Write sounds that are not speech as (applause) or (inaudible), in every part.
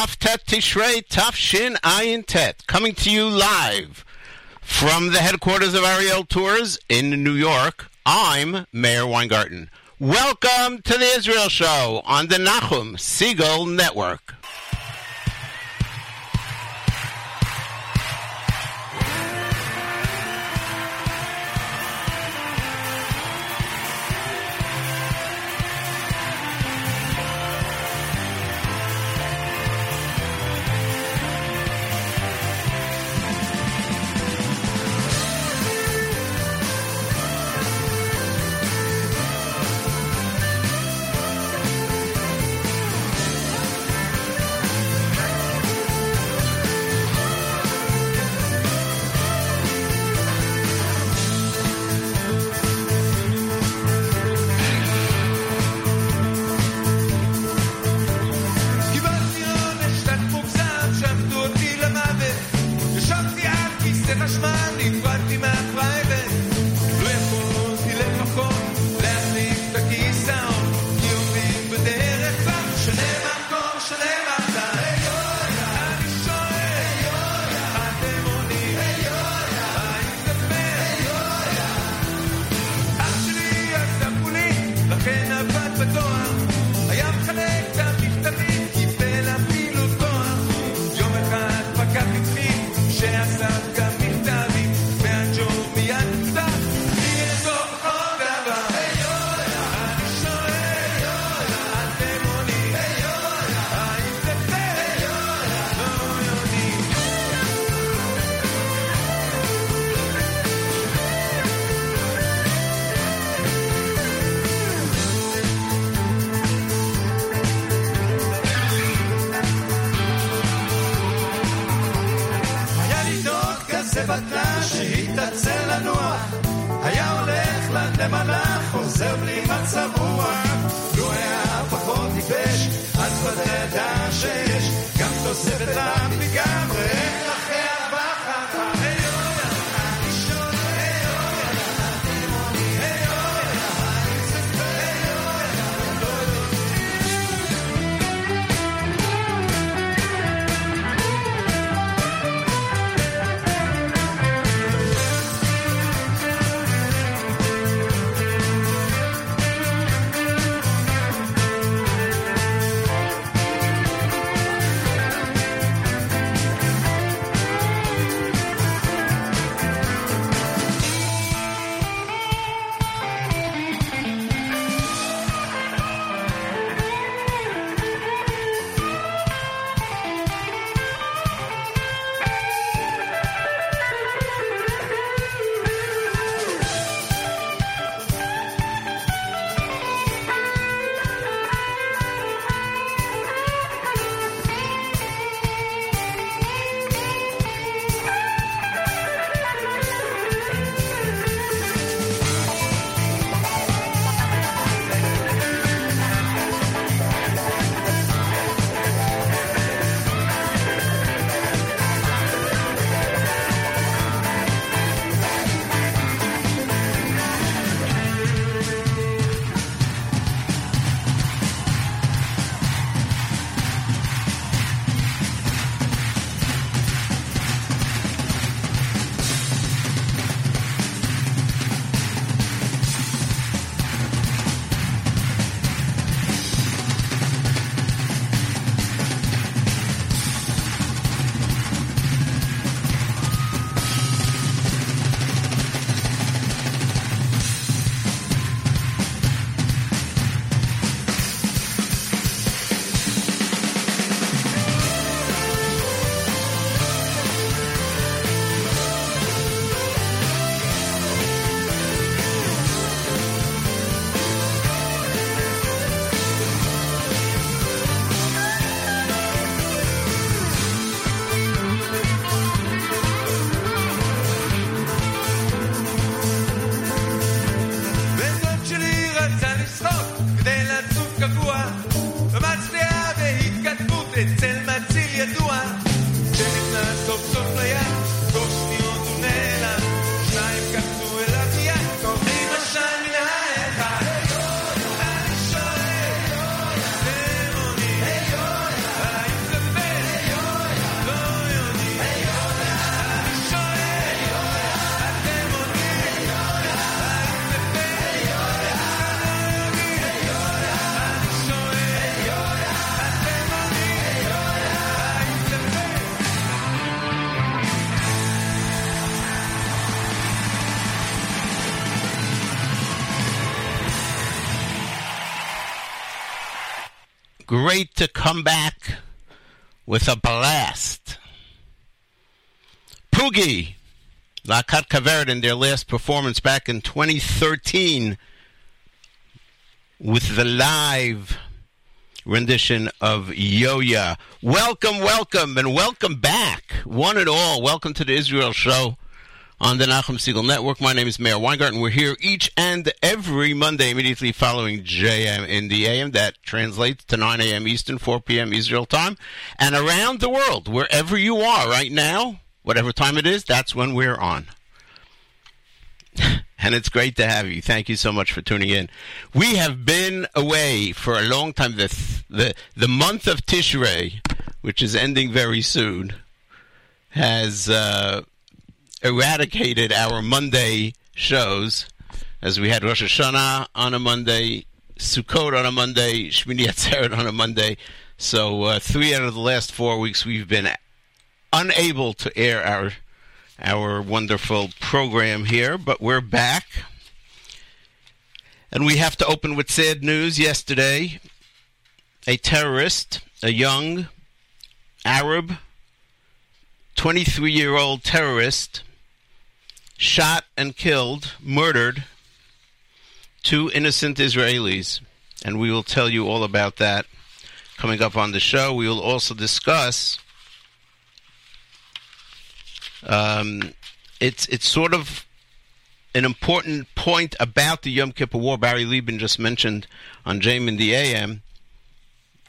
Kaftet Tishrei Tafshin Ayin Tet, coming to you live from the headquarters of Ariel Tours in New York. I'm Meir Weingarten. Welcome to the Israel Show on the Nachum Segal Network. casa boa. Great to come back with a blast. Poogie, Lakat Kaveret in their last performance back in 2013 with the live rendition of Yoya. Welcome, welcome, and welcome back, one and all. Welcome to the Israel Show on the Nachum Segal Network. My name is Meir Weingarten. We're here each and every Monday, immediately following JM in the AM. That translates to 9 a.m. Eastern, 4 p.m. Israel time, and around the world, wherever you are right now, whatever time it is, that's when we're on. (laughs) and it's great to have you. Thank you so much for tuning in. We have been away for a long time. The the the month of Tishrei, which is ending very soon, has uh, eradicated our Monday shows, as we had Rosh Hashanah on a Monday, Sukkot on a Monday, Shmini Atzeret on a Monday. So uh, three out of the last four weeks we've been unable to air our our wonderful program here, but we're back. And we have to open with sad news yesterday. A terrorist, a young Arab 23 year old terrorist, shot and killed, murdered two innocent Israelis. And we will tell you all about that coming up on the show. We will also discuss um, it's it's sort of an important point about the Yom Kippur War. Barry Lieben just mentioned on JM in the AM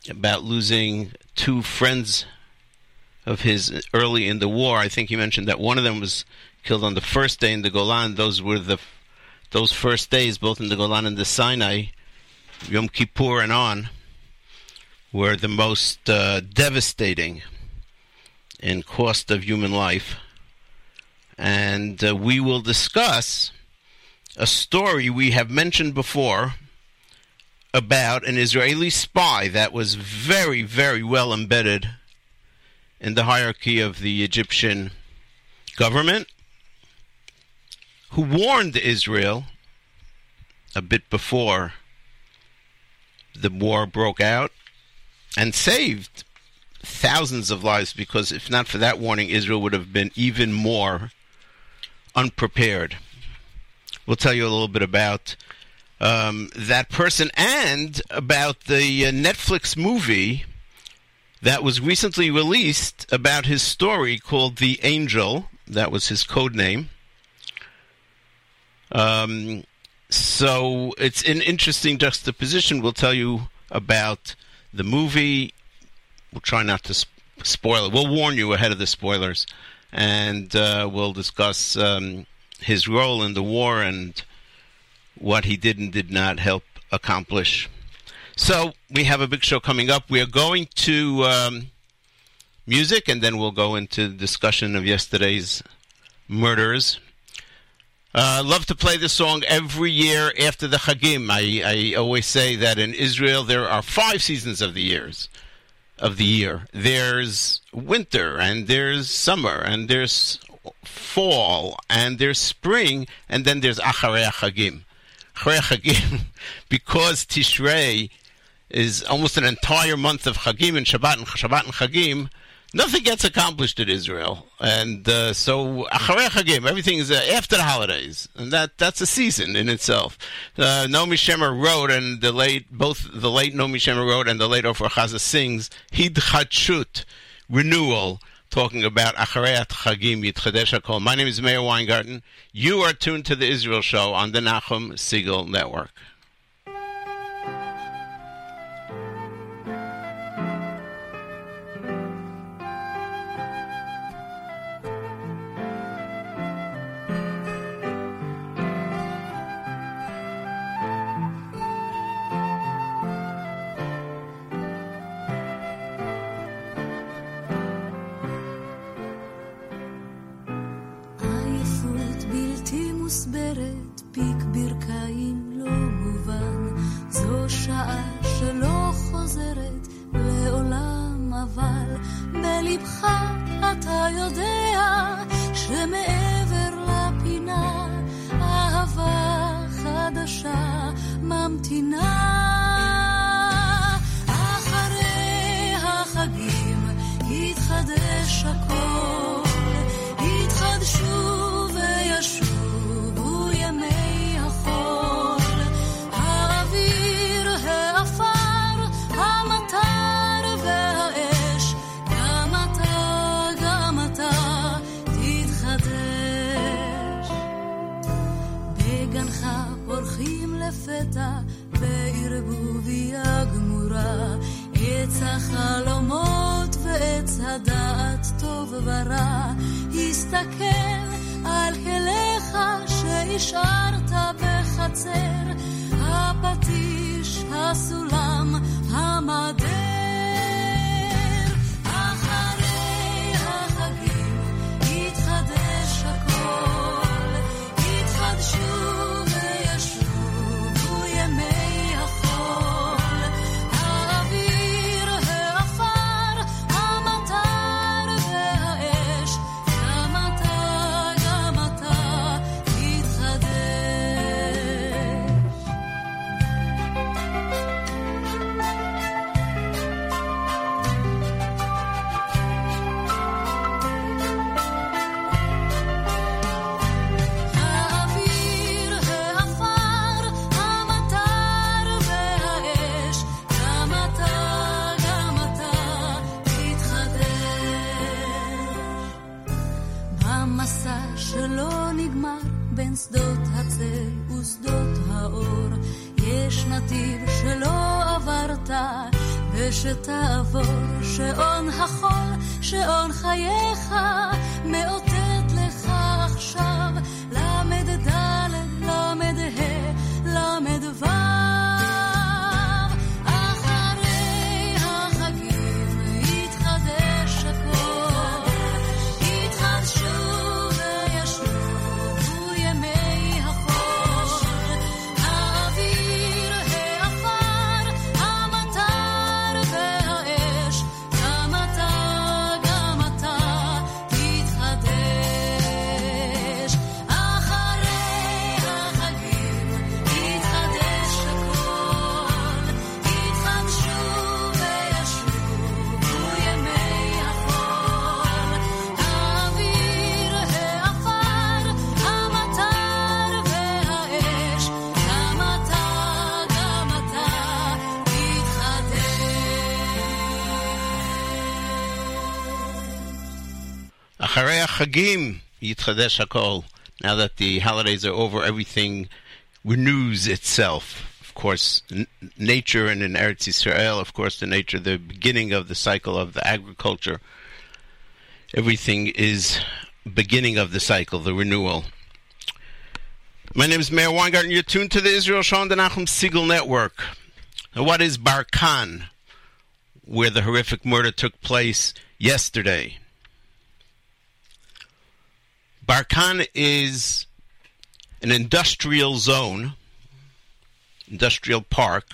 about losing two friends of his early in the war. I think he mentioned that one of them was killed on the first day in the Golan. Those were the those first days, both in the Golan and the Sinai, Yom Kippur and on, were the most uh, devastating in cost of human life and uh, we will discuss a story we have mentioned before about an Israeli spy that was very, very well embedded in the hierarchy of the Egyptian government, who warned Israel a bit before the war broke out and saved thousands of lives because if not for that warning, Israel would have been even more unprepared. We'll tell you a little bit about um, that person and about the uh, Netflix movie that was recently released about his story called The Angel. That was his code name. Um, so it's an interesting juxtaposition. We'll tell you about the movie. We'll try not to spoil it. We'll warn you ahead of the spoilers and uh, we'll discuss um, his role in the war and what he did and did not help accomplish. So we have a big show coming up. We are going to um, music, and then we'll go into discussion of yesterday's murders. Uh, love to play this song every year after the Chagim. I, I always say that in Israel there are five seasons of the years of the year. There's winter and there's summer and there's fall and there's spring and then there's Acharei Chagim. Acharei Chagim, (laughs) because Tishrei is almost an entire month of Chagim and Shabbat and Shabbat and Chagim, nothing gets accomplished in Israel, and uh, so everything is uh, after the holidays, and that that's a season in itself. Uh, Naomi Shemer wrote, and the late both the late Naomi Shemer wrote and the late Ofra Haza sings Hitchadshut, renewal. Talking about Acharei Chagim Yitchadesh Hakol. My name is Meir Weingarten. You are tuned to the Israel Show on the Nachum Segal Network. אחרת, פיק ברכיים לא מובן. זו שעה שלא חוזרת לעולם, אבל בלבך אתה יודע שמעבר לפינה אהבה חדשה ממתינה. אחרי החגים יתחדש הכל. Chodesh Hakol. Now that the holidays are over, everything renews itself. Of course, n- nature and in Eretz Yisrael, of course, the nature, the beginning of the cycle of the agriculture. Everything is beginning of the cycle, the renewal. My name is Meir Weingarten. You're tuned to the Israel Shalom Nachum Segal Network. Now, what is Barkan, where the horrific murder took place yesterday? Barkan is an industrial zone, industrial park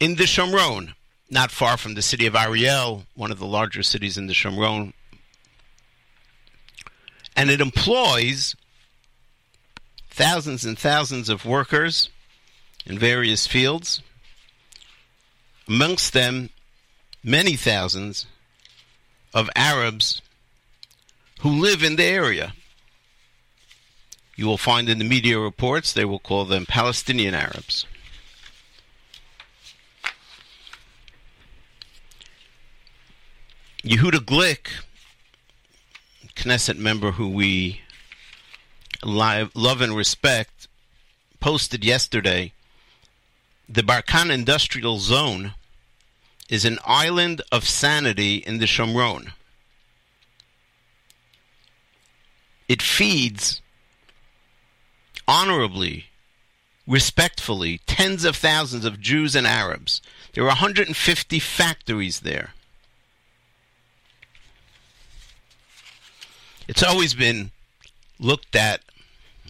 in the Shomron, not far from the city of Ariel, one of the larger cities in the Shomron. And it employs thousands and thousands of workers in various fields. Amongst them, many thousands of Arabs who live in the area. You will find in the media reports they will call them Palestinian Arabs. Yehuda Glick, Knesset member who we live, love and respect, posted yesterday the Barkan Industrial Zone is an island of sanity in the Shomron. It feeds honorably, respectfully, tens of thousands of Jews and Arabs. There are 150 factories there. It's always been looked at,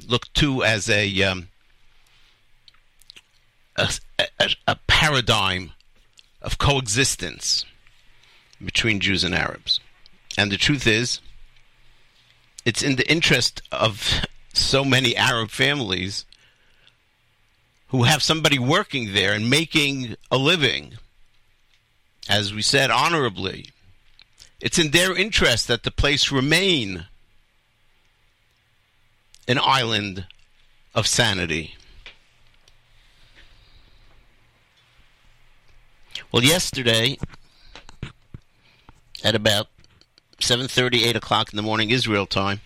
looked to as a um, a, a, a paradigm of coexistence between Jews and Arabs. And the truth is, it's in the interest of so many Arab families who have somebody working there and making a living, as we said, honorably, It's in their interest that the place remain an island of sanity. Well, yesterday, at about 7.30, 8 o'clock in the morning, Israel time,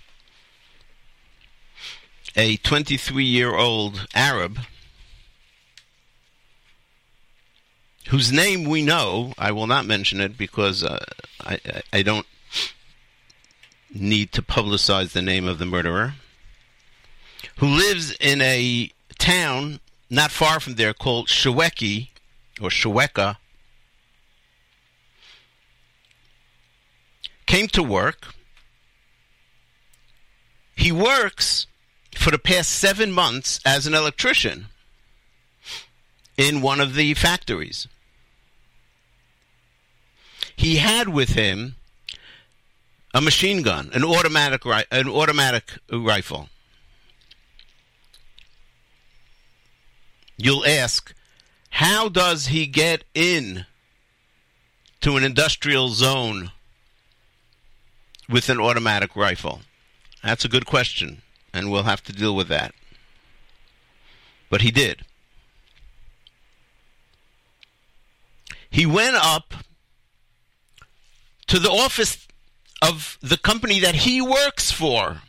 a 23-year-old Arab whose name we know, I will not mention it because uh, I, I, don't need to publicize the name of the murderer, who lives in a town not far from there called Shaweki or Shaweka, came to work. He works for the past seven months as an electrician in one of the factories. He had with him a machine gun, an automatic ri- an automatic rifle. You'll ask, how does he get in to an industrial zone with an automatic rifle? That's a good question, and we'll have to deal with that. But he did. He went up to the office of the company that he works for.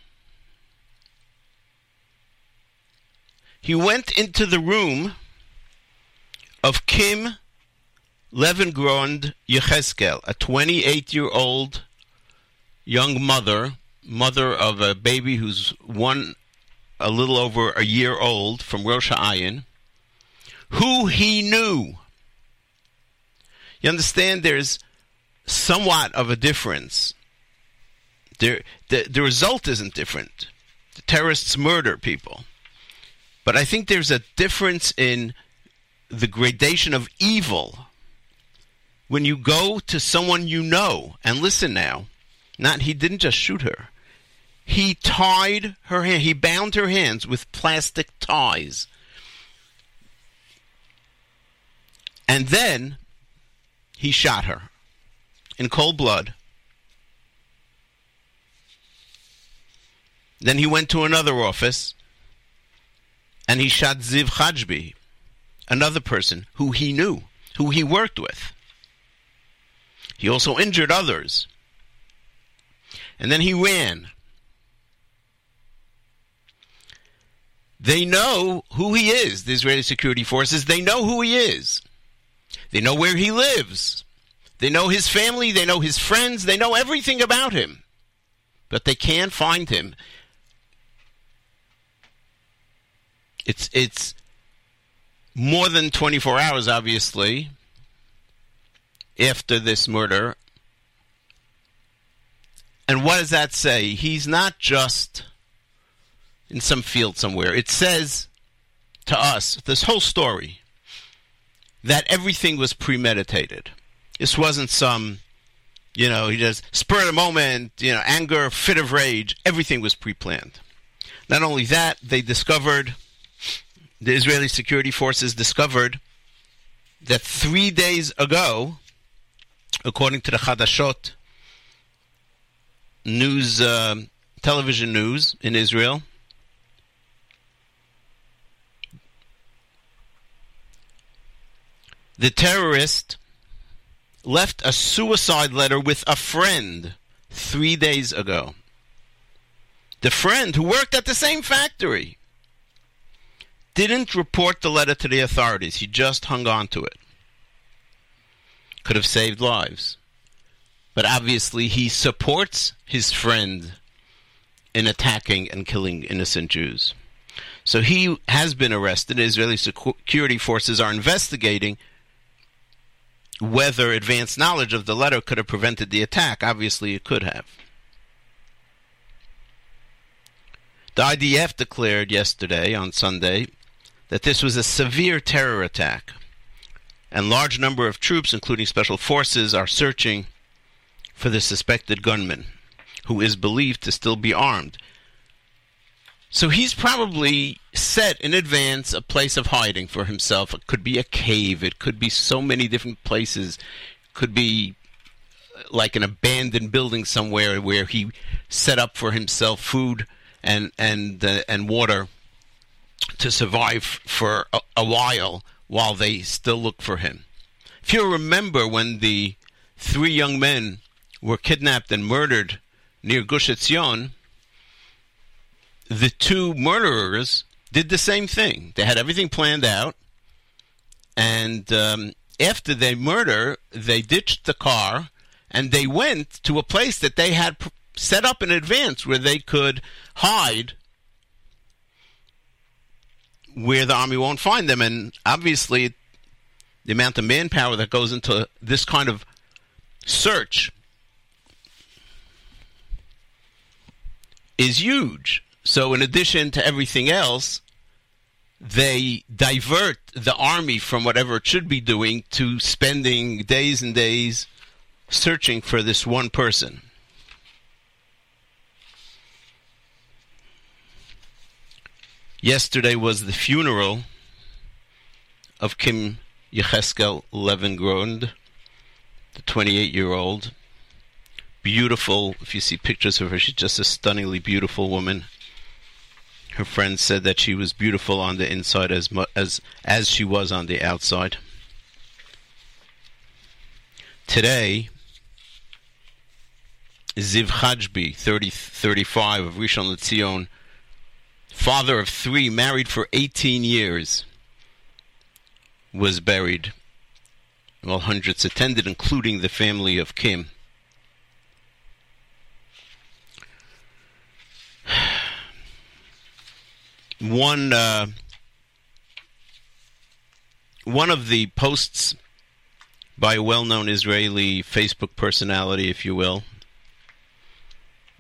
He went into the room of Kim Levengrond Yecheskel, a 28 year old young mother, mother of a baby who's one a little over a year old from Rosh Ayin, who he knew. You understand there's somewhat of a difference. There, the, the result isn't different. The terrorists murder people. But I think there's a difference in the gradation of evil when you go to someone you know and listen now not he didn't just shoot her he tied her hand he bound her hands with plastic ties and then he shot her in cold blood then he went to another office and he shot Ziv Hajbi another person who he knew, who he worked with. He also injured others. And then he ran. They know who he is, the Israeli security forces. They know who he is. They know where he lives. They know his family. They know his friends. They know everything about him. But they can't find him. It's, it's, more than 24 hours, obviously, after this murder. And what does that say? He's not just in some field somewhere. It says to us, this whole story, that everything was premeditated. This wasn't some, you know, he just spur of the moment, you know, anger, fit of rage. Everything was pre planned. Not only that, they discovered the Israeli security forces discovered that three days ago, according to the Hadashot news, uh, television news in Israel, the terrorist left a suicide letter with a friend three days ago. The friend who worked at the same factory didn't report the letter to the authorities. He just hung on to it. Could have saved lives. But obviously, he supports his friend in attacking and killing innocent Jews. So he has been arrested. Israeli security forces are investigating whether advanced knowledge of the letter could have prevented the attack. Obviously, it could have. The IDF declared yesterday, on Sunday, that this was a severe terror attack, and large number of troops, including special forces, are searching for the suspected gunman, who is believed to still be armed. So he's probably set in advance a place of hiding for himself. It could be a cave. It could be so many different places. It could be like an abandoned building somewhere where he set up for himself food and and uh, and water to survive for a, a while while they still look for him. If you remember when the three young men were kidnapped and murdered near Gush Etzion, the two murderers did the same thing. They had everything planned out, and um, after they murder, they ditched the car and they went to a place that they had set up in advance where they could hide where the army won't find them. And obviously, the amount of manpower that goes into this kind of search is huge. So, in addition to everything else, they divert the army from whatever it should be doing to spending days and days searching for this one person. Yesterday was the funeral of Kim Yecheskel Levengrund, the 28 year old. Beautiful, if you see pictures of her, she's just a stunningly beautiful woman. Her friends said that she was beautiful on the inside as mu- as as she was on the outside. Today, Ziv Hajbi, 30, 35 of Rishon LeZion, father of three, married for 18 years, was buried. Well, hundreds attended, including the family of Kim. One uh, one of the posts by a well-known Israeli Facebook personality, if you will.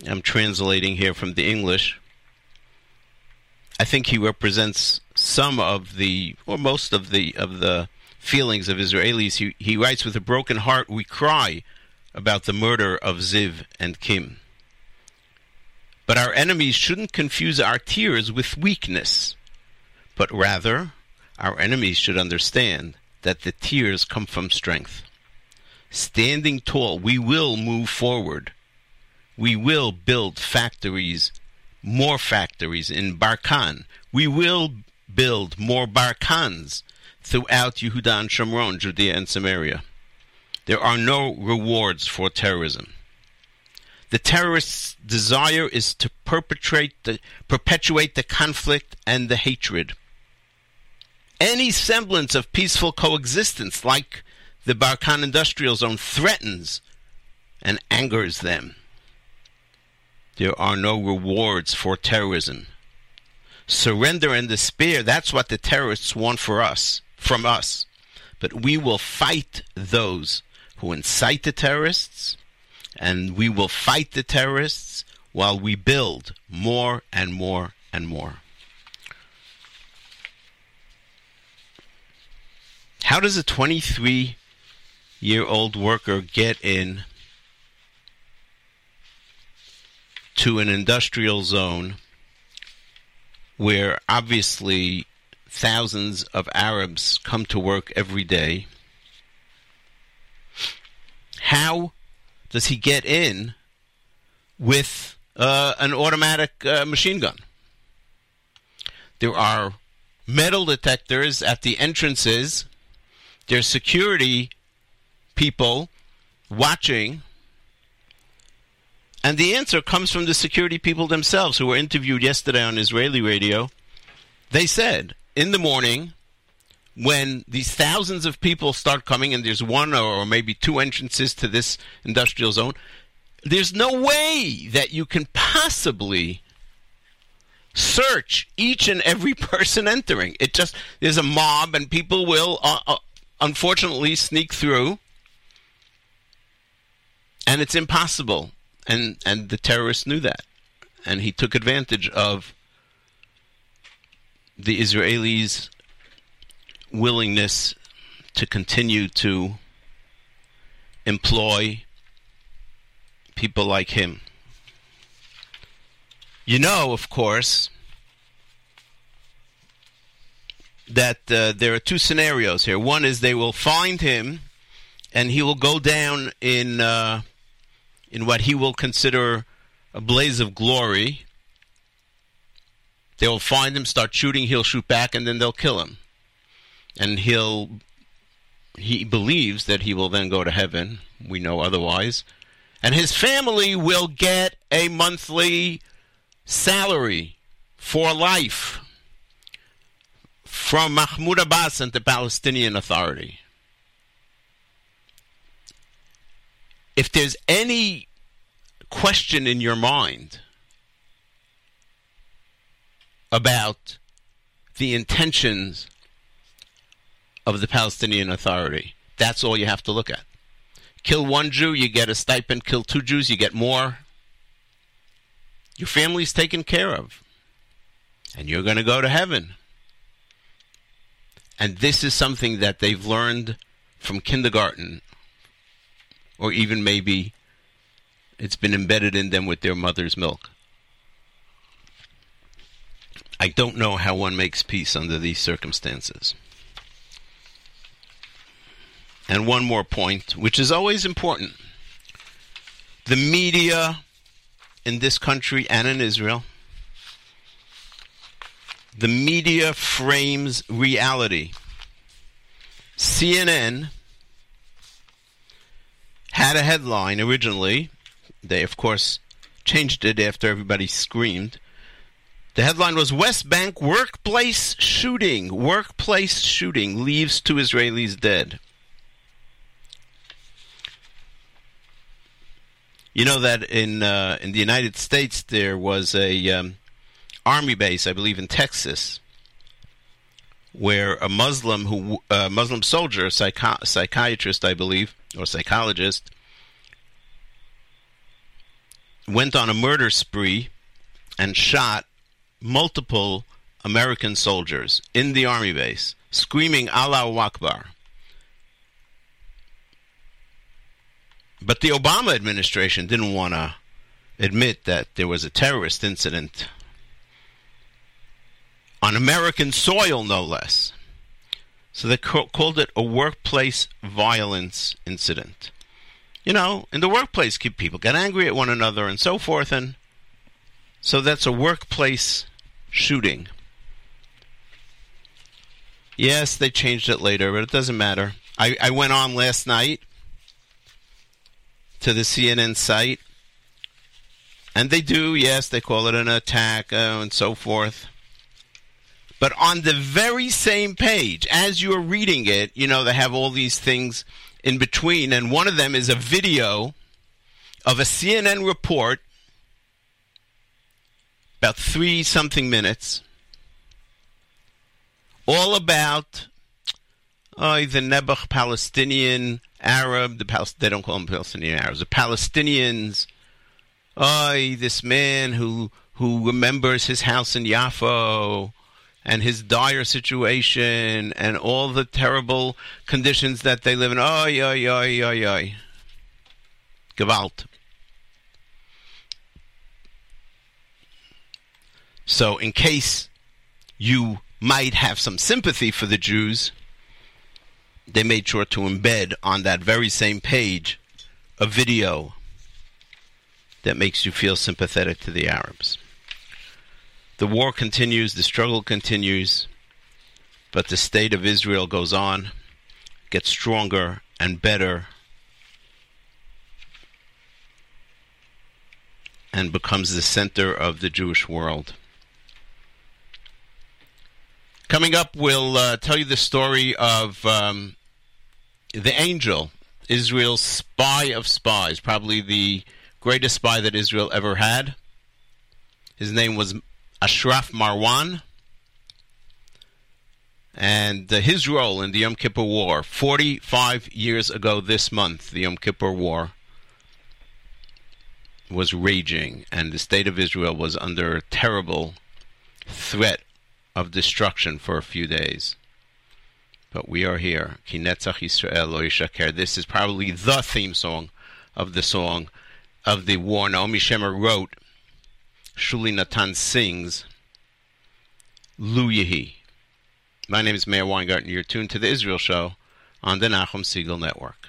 I'm translating here from the English. I think he represents some of the, or most of the, of the feelings of Israelis. He, he writes, "With a broken heart, we cry about the murder of Ziv and Kim. But our enemies shouldn't confuse our tears with weakness, but rather, our enemies should understand that the tears come from strength. Standing tall, we will move forward. We will build factories, more factories in Barkan. We will build more Barkans throughout Yehuda and Shomron, Judea and Samaria. There are no rewards for terrorism. The terrorists' desire is to perpetrate the, perpetuate the conflict and the hatred. Any semblance of peaceful coexistence, like the Barkan Industrial Zone, threatens and angers them. There are no rewards for terrorism. Surrender and despair, that's what the terrorists want for us, from us. But we will fight those who incite the terrorists, and we will fight the terrorists while we build more and more and more. How does a 23 year old worker get in to an industrial zone where obviously thousands of Arabs come to work every day? How does he get in with uh, an automatic uh, machine gun? There are metal detectors at the entrances. There's security people watching. And the answer comes from the security people themselves who were interviewed yesterday on Israeli radio. They said in the morning, when these thousands of people start coming, and there's one or maybe two entrances to this industrial zone, there's no way that you can possibly search each and every (laughs) person entering. It just there's a mob, and people will uh, uh, unfortunately sneak through, and it's impossible. And and the terrorist knew that, and he took advantage of the Israelis' willingness to continue to employ people like him. You know, of course, that uh, there are two scenarios here. One is they will find him, and he will go down in uh, in what he will consider a blaze of glory. They will find him, start shooting, he'll shoot back, and then they'll kill him. And he'll he believes that he will then go to heaven. We know otherwise. And his family will get a monthly salary for life from Mahmoud Abbas and the Palestinian Authority. If there's any question in your mind about the intentions of the Palestinian Authority, that's all you have to look at. Kill one Jew, you get a stipend. Kill two Jews, you get more. Your family's taken care of. And you're going to go to heaven. And this is something that they've learned from kindergarten, or even maybe it's been embedded in them with their mother's milk. I don't know how one makes peace under these circumstances. And one more point, which is always important. The media in this country and in Israel, the media frames reality. CNN had a headline originally. They, of course, changed it after everybody screamed. The headline was West Bank workplace shooting. Workplace shooting leaves two Israelis dead. You know that in uh, in the United States there was a um, army base, I believe, in Texas, where a Muslim who a Muslim soldier, a psychi- psychiatrist, I believe, or psychologist, went on a murder spree and shot multiple American soldiers in the army base, screaming "Allahu Akbar." But the Obama administration didn't want to admit that there was a terrorist incident on American soil, no less. So they ca- called it a workplace violence incident. You know, in the workplace, people get angry at one another and so forth, and so that's a workplace shooting. Yes, they changed it later, but it doesn't matter. I, I went on last night to the CNN site, and they do, yes, they call it an attack uh, and so forth. But on the very same page, as you're reading it, you know, they have all these things in between, and one of them is a video of a CNN report, about three something minutes, all about uh, the Nebuch Palestinian Arab, the Pal- they don't call them Palestinian Arabs, the Palestinians. Oh, this man who who remembers his house in Yaffo and his dire situation and all the terrible conditions that they live in. Oy, oy, oy, oy, oy. Gewalt. So, in case you might have some sympathy for the Jews, they made sure to embed on that very same page a video that makes you feel sympathetic to the Arabs. The war continues, the struggle continues, but the state of Israel goes on, gets stronger and better, and becomes the center of the Jewish world. Coming up, we'll uh, tell you the story of um, the angel, Israel's spy of spies, probably the greatest spy that Israel ever had. His name was Ashraf Marwan. And uh, his role in the Yom Kippur War, 45 years ago this month, the Yom Kippur War was raging, and the state of Israel was under terrible threat of destruction for a few days. But we are here. Ki Netzach Yisrael Lo. This is probably the theme song of the song of the war. Naomi Shemer wrote, Shuli Natan sings, Lu Yehi. My name is Meir Weingarten. You're tuned to the Israel Show on the Nachum Segal Network.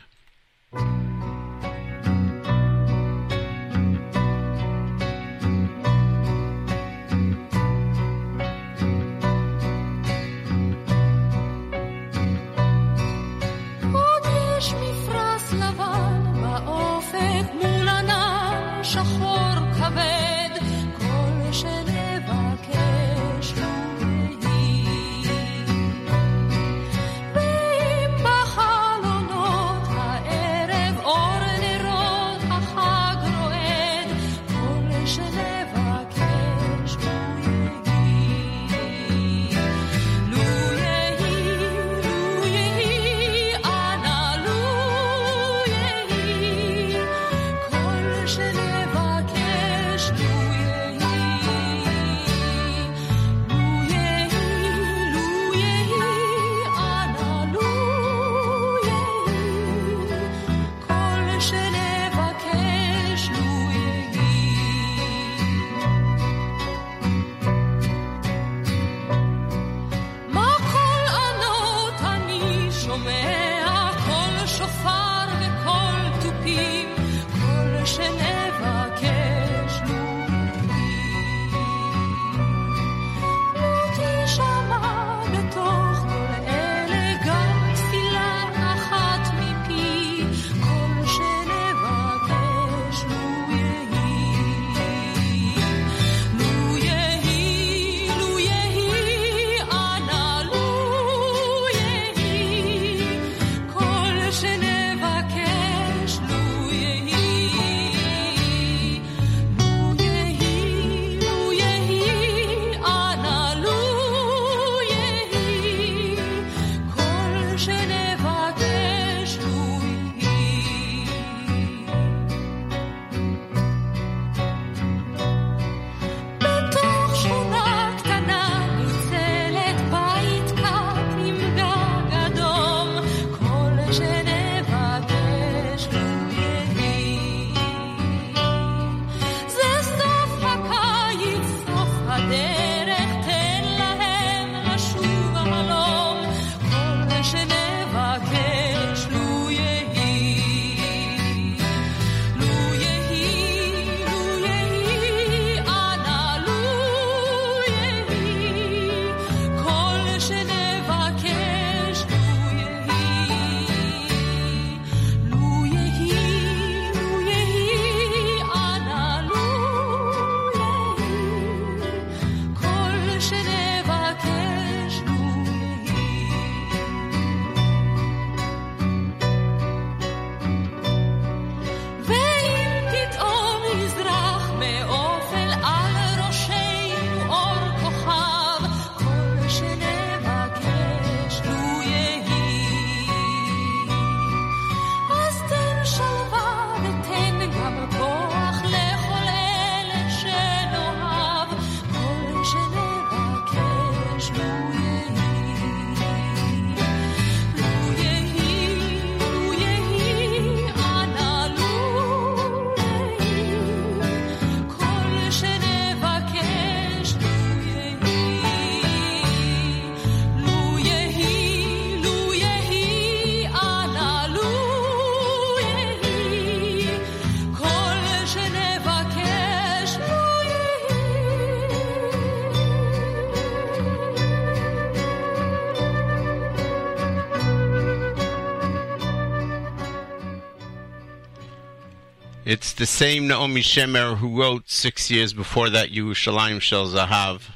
The same Naomi Shemer who wrote six years before that Yerushalayim Shel Zahav,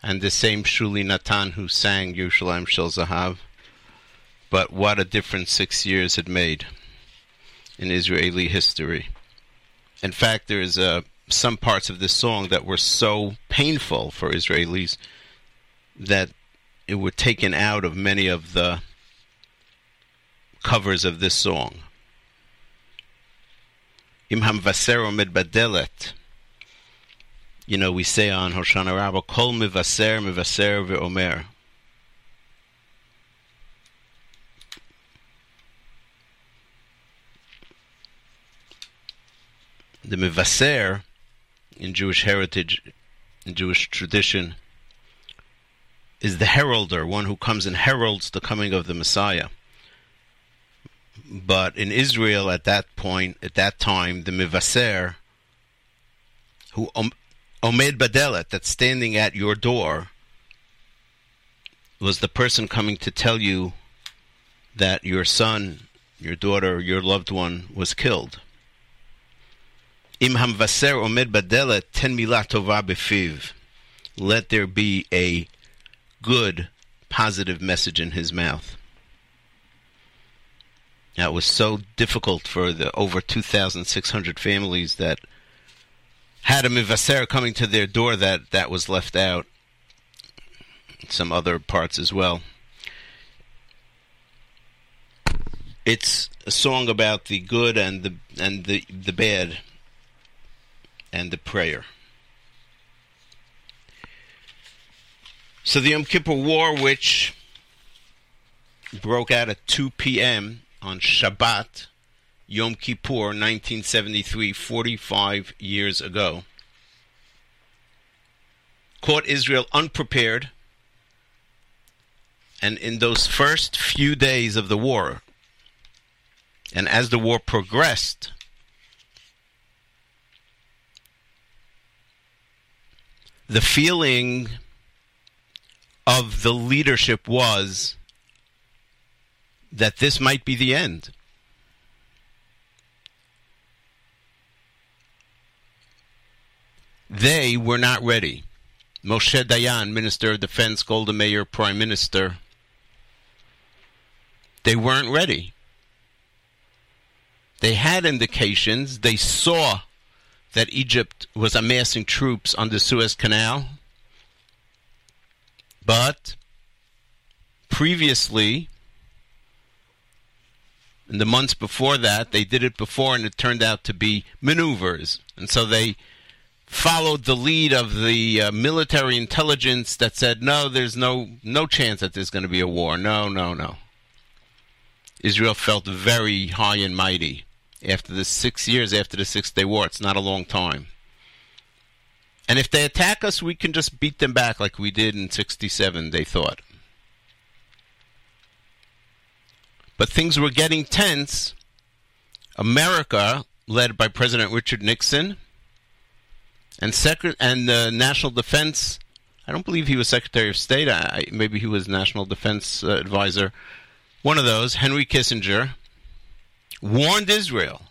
and the same Shuli Natan who sang Yerushalayim Shel Zahav. But what a difference six years had made in Israeli history. In fact, there is some parts of this song that were so painful for Israelis that it were taken out of many of the covers of this song. Im hamvaser omed badelet. You know, we say on Hoshana Rabbah, Kol mivaser mivaser ve'omer. The mivaser in Jewish heritage, in Jewish tradition, is the heralder, one who comes and heralds the coming of the Messiah. But in Israel at that point, at that time, the mivaser, who om- omed badelet, that's standing at your door, was the person coming to tell you that your son, your daughter, your loved one was killed. Im hamvaser omed badelet ten milah tova befiv. Let there be a good, positive message in his mouth. It was so difficult for the over 2,600 families that had a mivaser coming to their door that that was left out. Some other parts as well. It's a song about the good and the and the the bad and the prayer. So the Yom Kippur War, which broke out at 2 p.m. on Shabbat, Yom Kippur, 1973, 45 years ago, caught Israel unprepared. And in those first few days of the war, and as the war progressed, the feeling of the leadership was that this might be the end. They were not ready. Moshe Dayan, Minister of Defense, Golda Meir, Prime Minister, they weren't ready. They had indications. They saw that Egypt was amassing troops on the Suez Canal. But previously, in the months before that, they did it before and it turned out to be maneuvers. And so they followed the lead of the uh, military intelligence that said, no, there's no, no chance that there's going to be a war. No, no, no. Israel felt very high and mighty after the six years after the Six Day War. It's not a long time. And if they attack us, we can just beat them back like we did in 67, they thought. But things were getting tense. America, led by President Richard Nixon, and Secret and the National Defense. I don't believe he was Secretary of State. I, maybe he was National Defense uh, Advisor. One of those, Henry Kissinger, warned Israel: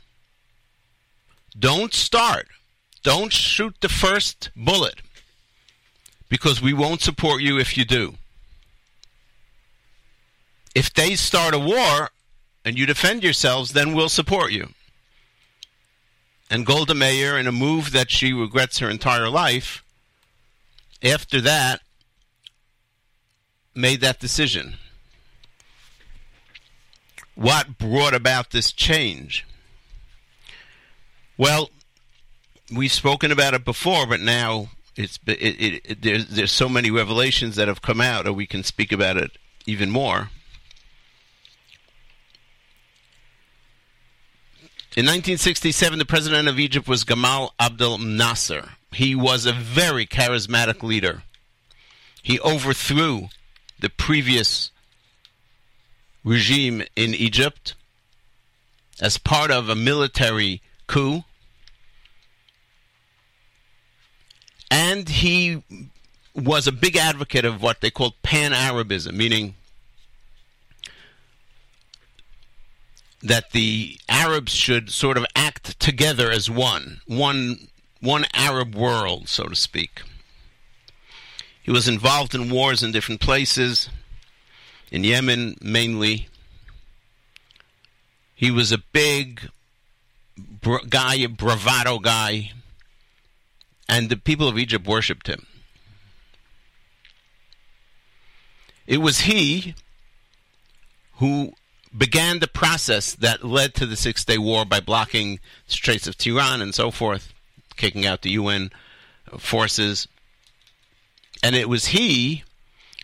"Don't start. Don't shoot the first bullet, because we won't support you if you do." If they start a war and you defend yourselves, then we'll support you. And Golda Meir, in a move that she regrets her entire life, after that, made that decision. What brought about this change? Well, we've spoken about it before, but now it's it, it, it, there's there's so many revelations that have come out, or we can speak about it even more. In 1967, the president of Egypt was Gamal Abdel Nasser. He was a very charismatic leader. He overthrew the previous regime in Egypt as part of a military coup. And he was a big advocate of what they called pan Arabism, meaning that the Arabs should sort of act together as one, one, one Arab world, so to speak. He was involved in wars in different places, in Yemen mainly. He was a big guy, a bravado guy, and the people of Egypt worshipped him. It was he who began the process that led to the Six Day War by blocking the Straits of Tiran and so forth, kicking out the UN forces. And it was he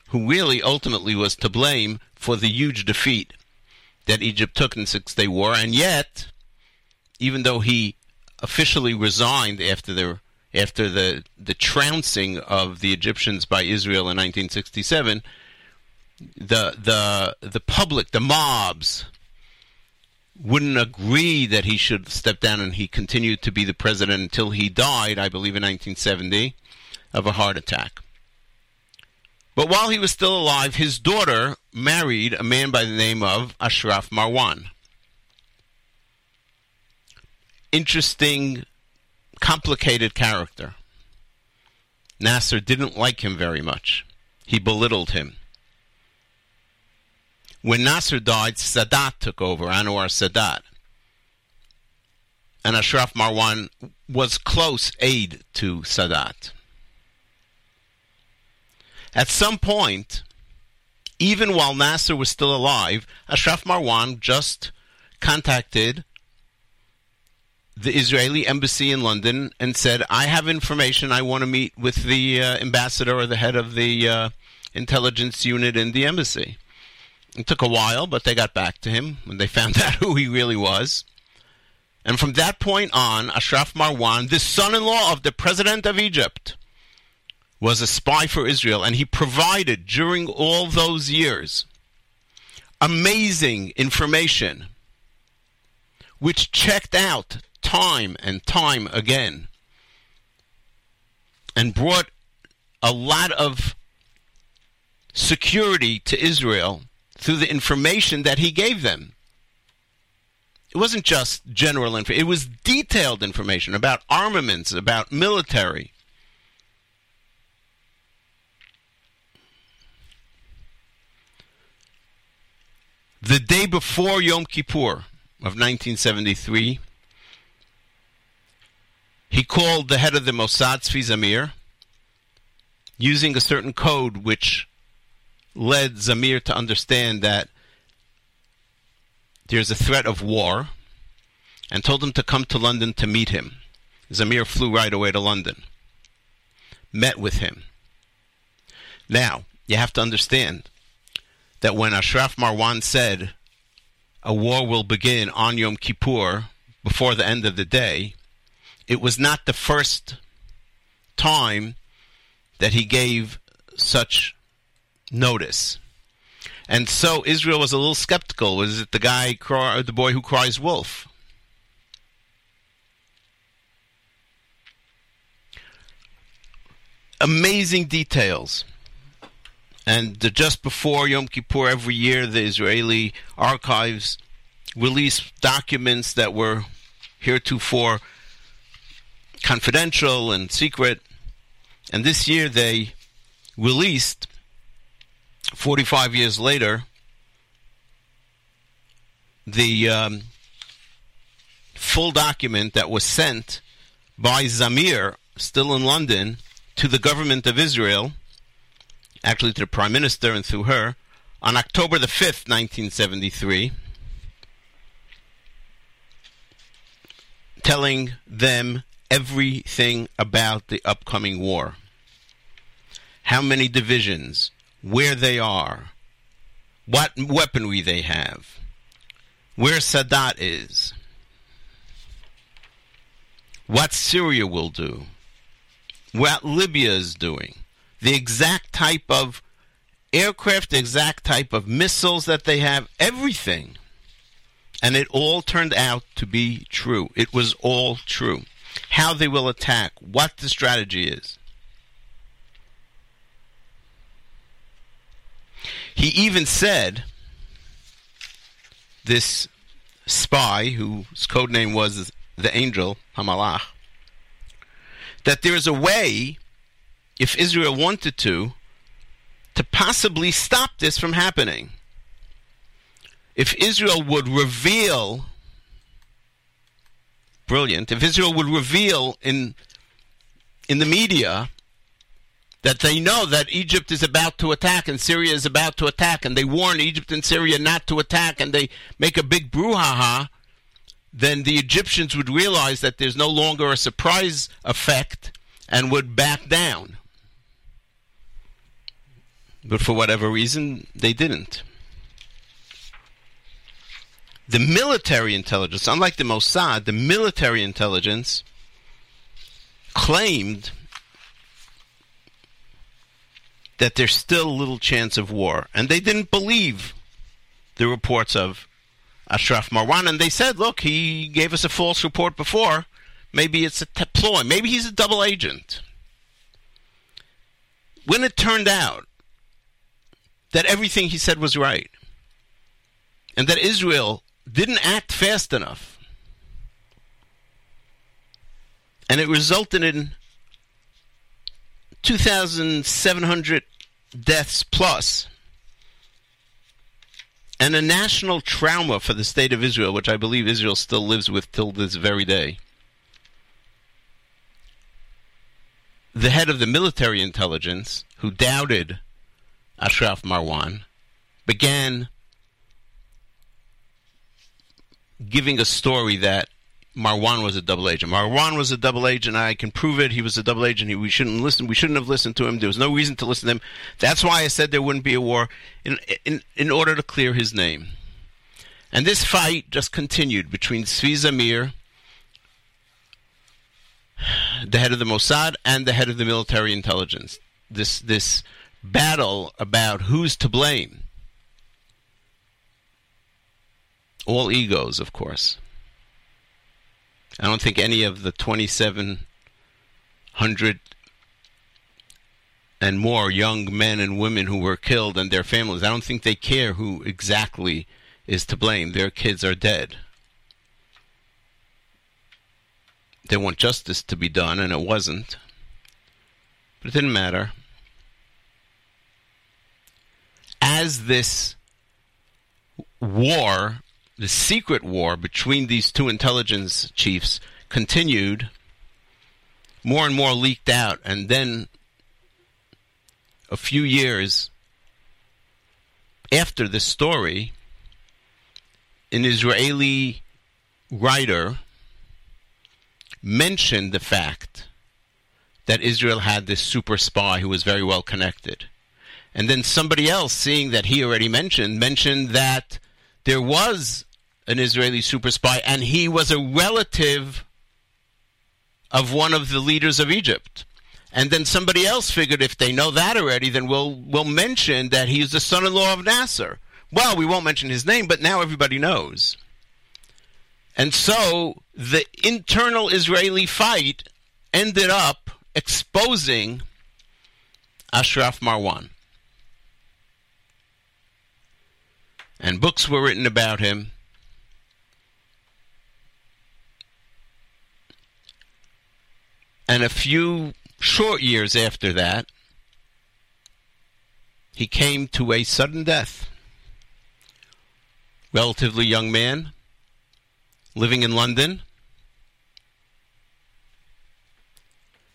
who really ultimately was to blame for the huge defeat that Egypt took in the Six Day War. And yet, even though he officially resigned after the after the the trouncing of the Egyptians by Israel in 1967, the the the public, the mobs, wouldn't agree that he should step down, and he continued to be the president until he died, I believe, in 1970, of a heart attack. But while he was still alive, his daughter married a man by the name of Ashraf Marwan. Interesting complicated character. Nasser didn't like him very much. He belittled him. When Nasser died, Sadat took over, Anwar Sadat. And Ashraf Marwan was close aide to Sadat. At some point, even while Nasser was still alive, Ashraf Marwan just contacted the Israeli embassy in London and said, I have information. I want to meet with the uh, ambassador or the head of the uh, intelligence unit in the embassy. It took a while, but they got back to him when they (laughs) found out who he really was. And from that point on, Ashraf Marwan, the son in law of the president of Egypt, was a spy for Israel, and he provided during all those years amazing information which checked out time and time again and brought a lot of security to Israel through the information that he gave them. It wasn't just general information, it was detailed information about armaments, about military. The day before Yom Kippur of 1973, he called the head of the Mossad, Tzvi Zamir, using a certain code which led Zamir to understand that there's a threat of war, and told him to come to London to meet him. Zamir flew right away to London, met with him. Now, you have to understand that when Ashraf Marwan said a war will begin on Yom Kippur before the end of the day, it was not the first time that he gave such notice. And so Israel was a little skeptical. Was it the guy, uh, the boy who cries wolf? Amazing details. And just before Yom Kippur, every year, the Israeli archives release documents that were heretofore confidential and secret. And this year they released, 45 years later, the um, full document that was sent by Zamir, still in London, to the government of Israel, actually to the Prime Minister and through her, on October the 5th, 1973, telling them everything about the upcoming war. How many divisions, where they are, what weaponry they have, where Sadat is, what Syria will do, what Libya is doing, the exact type of aircraft, the exact type of missiles that they have, everything. And it all turned out to be true. It was all true. How they will attack, what the strategy is. He even said, this spy, whose code name was the angel, Hamalach, that there is a way, if Israel wanted to, to possibly stop this from happening. If Israel would reveal, brilliant, if Israel would reveal in, in the media that they know that Egypt is about to attack and Syria is about to attack, and they warn Egypt and Syria not to attack, and they make a big brouhaha, then the Egyptians would realize that there's no longer a surprise effect and would back down. But for whatever reason, they didn't. The military intelligence, unlike the Mossad, the military intelligence claimed that there's still little chance of war. And they didn't believe the reports of Ashraf Marwan. And they said, look, he gave us a false report before. Maybe it's a ploy. Maybe he's a double agent. When it turned out that everything he said was right, and that Israel didn't act fast enough, And it resulted in 2,700 deaths plus, and a national trauma for the state of Israel, which I believe Israel still lives with till this very day. The head of the military intelligence, who doubted Ashraf Marwan, began giving a story that Marwan was a double agent. Marwan was a double agent. I can prove it. He was a double agent. He, we shouldn't listen. We shouldn't have listened to him. There was no reason to listen to him. That's why I said there wouldn't be a war in in in order to clear his name. And this fight just continued between Zvi Zamir, the head of the Mossad, and the head of the military intelligence. This this battle about who's to blame. All egos, of course. I don't think any of the 2,700 and more young men and women who were killed and their families, I don't think they care who exactly is to blame. Their kids are dead. They want justice to be done, and it wasn't. But it didn't matter. As this war the secret war between these two intelligence chiefs continued, more and more leaked out, and then a few years after this story, an Israeli writer mentioned the fact that Israel had this super spy who was very well connected. And then somebody else, seeing that he already mentioned, mentioned that there was an Israeli super spy, and he was a relative of one of the leaders of Egypt. And then somebody else figured if they know that already, then we'll we'll mention that he's the son-in-law of Nasser. Well, we won't mention his name, but now everybody knows. And so the internal Israeli fight ended up exposing Ashraf Marwan. And books were written about him. And a few short years after that, he came to a sudden death. Relatively young man, living in London,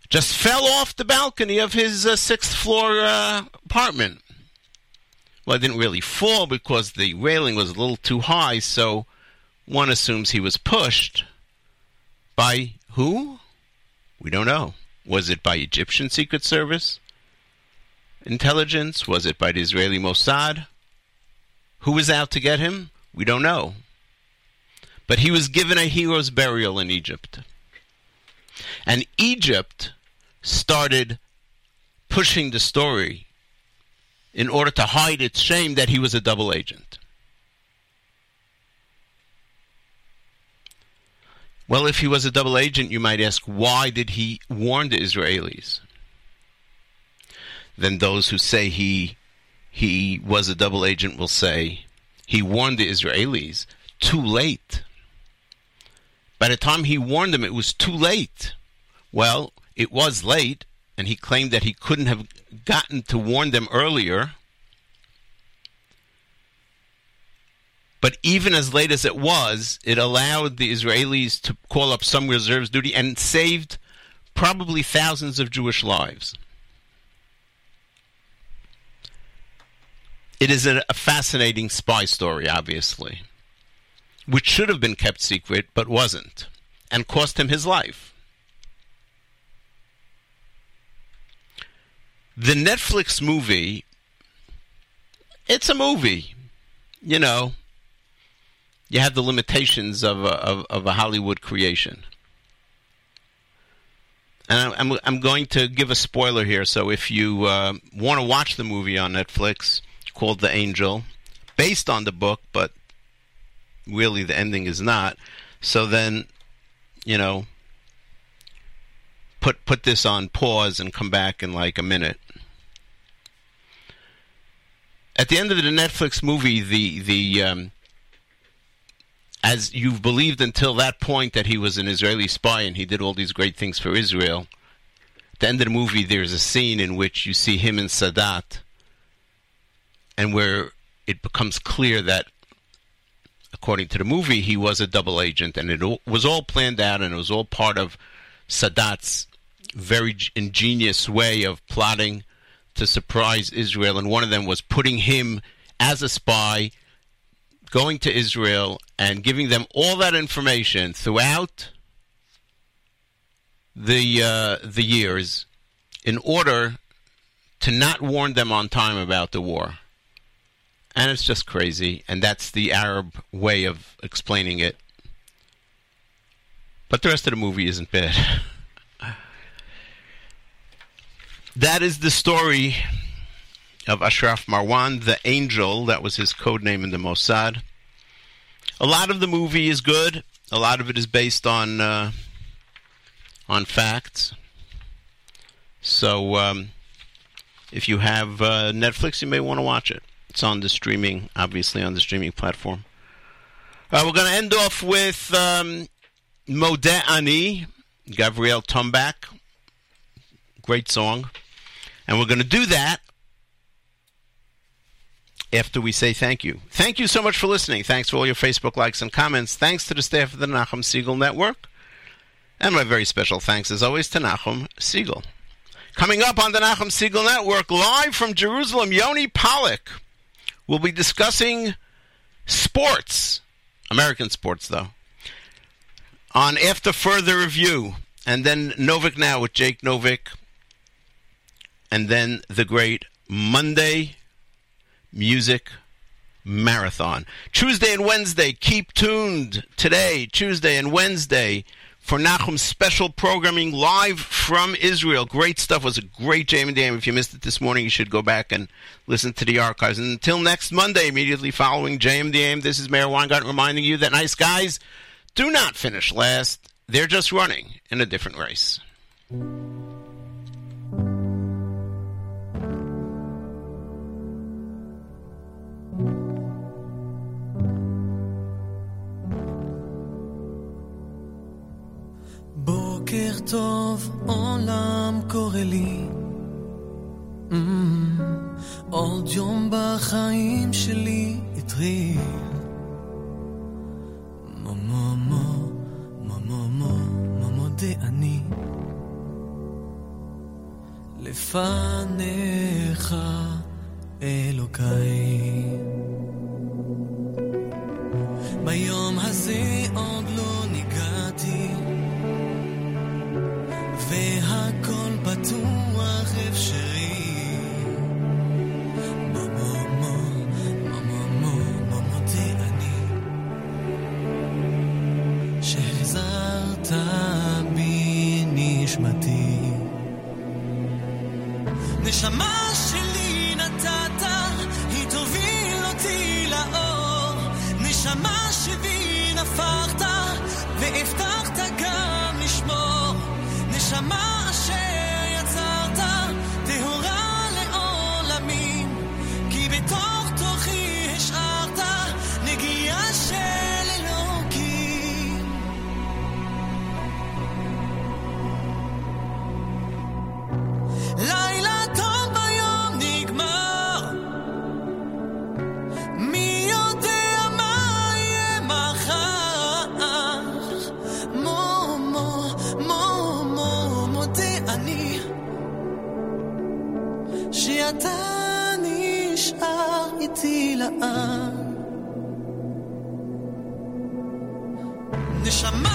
just fell off the balcony of his uh, sixth floor uh, apartment. Well, it didn't really fall because the railing was a little too high, so one assumes he was pushed by who? We don't know. Was it by Egyptian Secret Service intelligence? Was it by the Israeli Mossad? Who was out to get him? We don't know. But he was given a hero's burial in Egypt. And Egypt started pushing the story in order to hide its shame that he was a double agent. Well, if he was a double agent, you might ask, why did he warn the Israelis? Then those who say he he was a double agent will say he warned the Israelis too late. By the time he warned them, it was too late. Well, it was late, and he claimed that he couldn't have gotten to warn them earlier. But even as late as it was, it allowed the Israelis to call up some reserves duty and saved probably thousands of Jewish lives. It is a, fascinating spy story, obviously, which should have been kept secret but wasn't, and cost him his life. The Netflix movie, it's a movie, you know you have the limitations of a, of, of a Hollywood creation. And I'm, I'm going to give a spoiler here. So if you uh, want to watch the movie on Netflix called The Angel, based on the book, but really the ending is not. So then, you know, put put this on pause and come back in like a minute. At the end of the Netflix movie, the the um, as you've believed until that point that he was an Israeli spy and he did all these great things for Israel, at the end of the movie, there's a scene in which you see him and Sadat, and where it becomes clear that, according to the movie, he was a double agent, and it was all planned out, and it was all part of Sadat's very ingenious way of plotting to surprise Israel. And one of them was putting him as a spy going to Israel and giving them all that information throughout the uh, the years in order to not warn them on time about the war. And it's just crazy, and that's the Arab way of explaining it. But the rest of the movie isn't bad. (laughs) that is the story of Ashraf Marwan, the angel. That was his code name in the Mossad. A lot of the movie is good. A lot of it is based on uh, on facts. So, um, if you have uh, Netflix, you may want to watch it. It's on the streaming, obviously on the streaming platform. Uh, we're going to end off with um, Modeh Ani, Gabriel Tombak. Great song. And we're going to do that after we say thank you. Thank you so much for listening. Thanks for all your Facebook likes and comments. Thanks to the staff of the Nachum Segal Network. And my very special thanks, as always, to Nachum Segal. Coming up on the Nachum Segal Network, live from Jerusalem, Yoni Pollock will be discussing sports, American sports, though, on After Further Review. And then Novik Now with Jake Novik. And then the great Monday Music Marathon. Tuesday and Wednesday, keep tuned today, Tuesday and Wednesday, for Nachum's special programming live from Israel. Great stuff. It was a great JM and If you missed it this morning, you should go back and listen to the archives. And until next Monday, immediately following JM this is Meir Weingarten reminding you that nice guys do not finish last. They're just running in a different race. טוב, עולם קורא לי. Mm, עוד יום בחיים שלי התחיל. מו מו מו, מו מו מו, מו מודה אני. לפניך אלוקיי. שאתה נשאר איתי לעד נשמה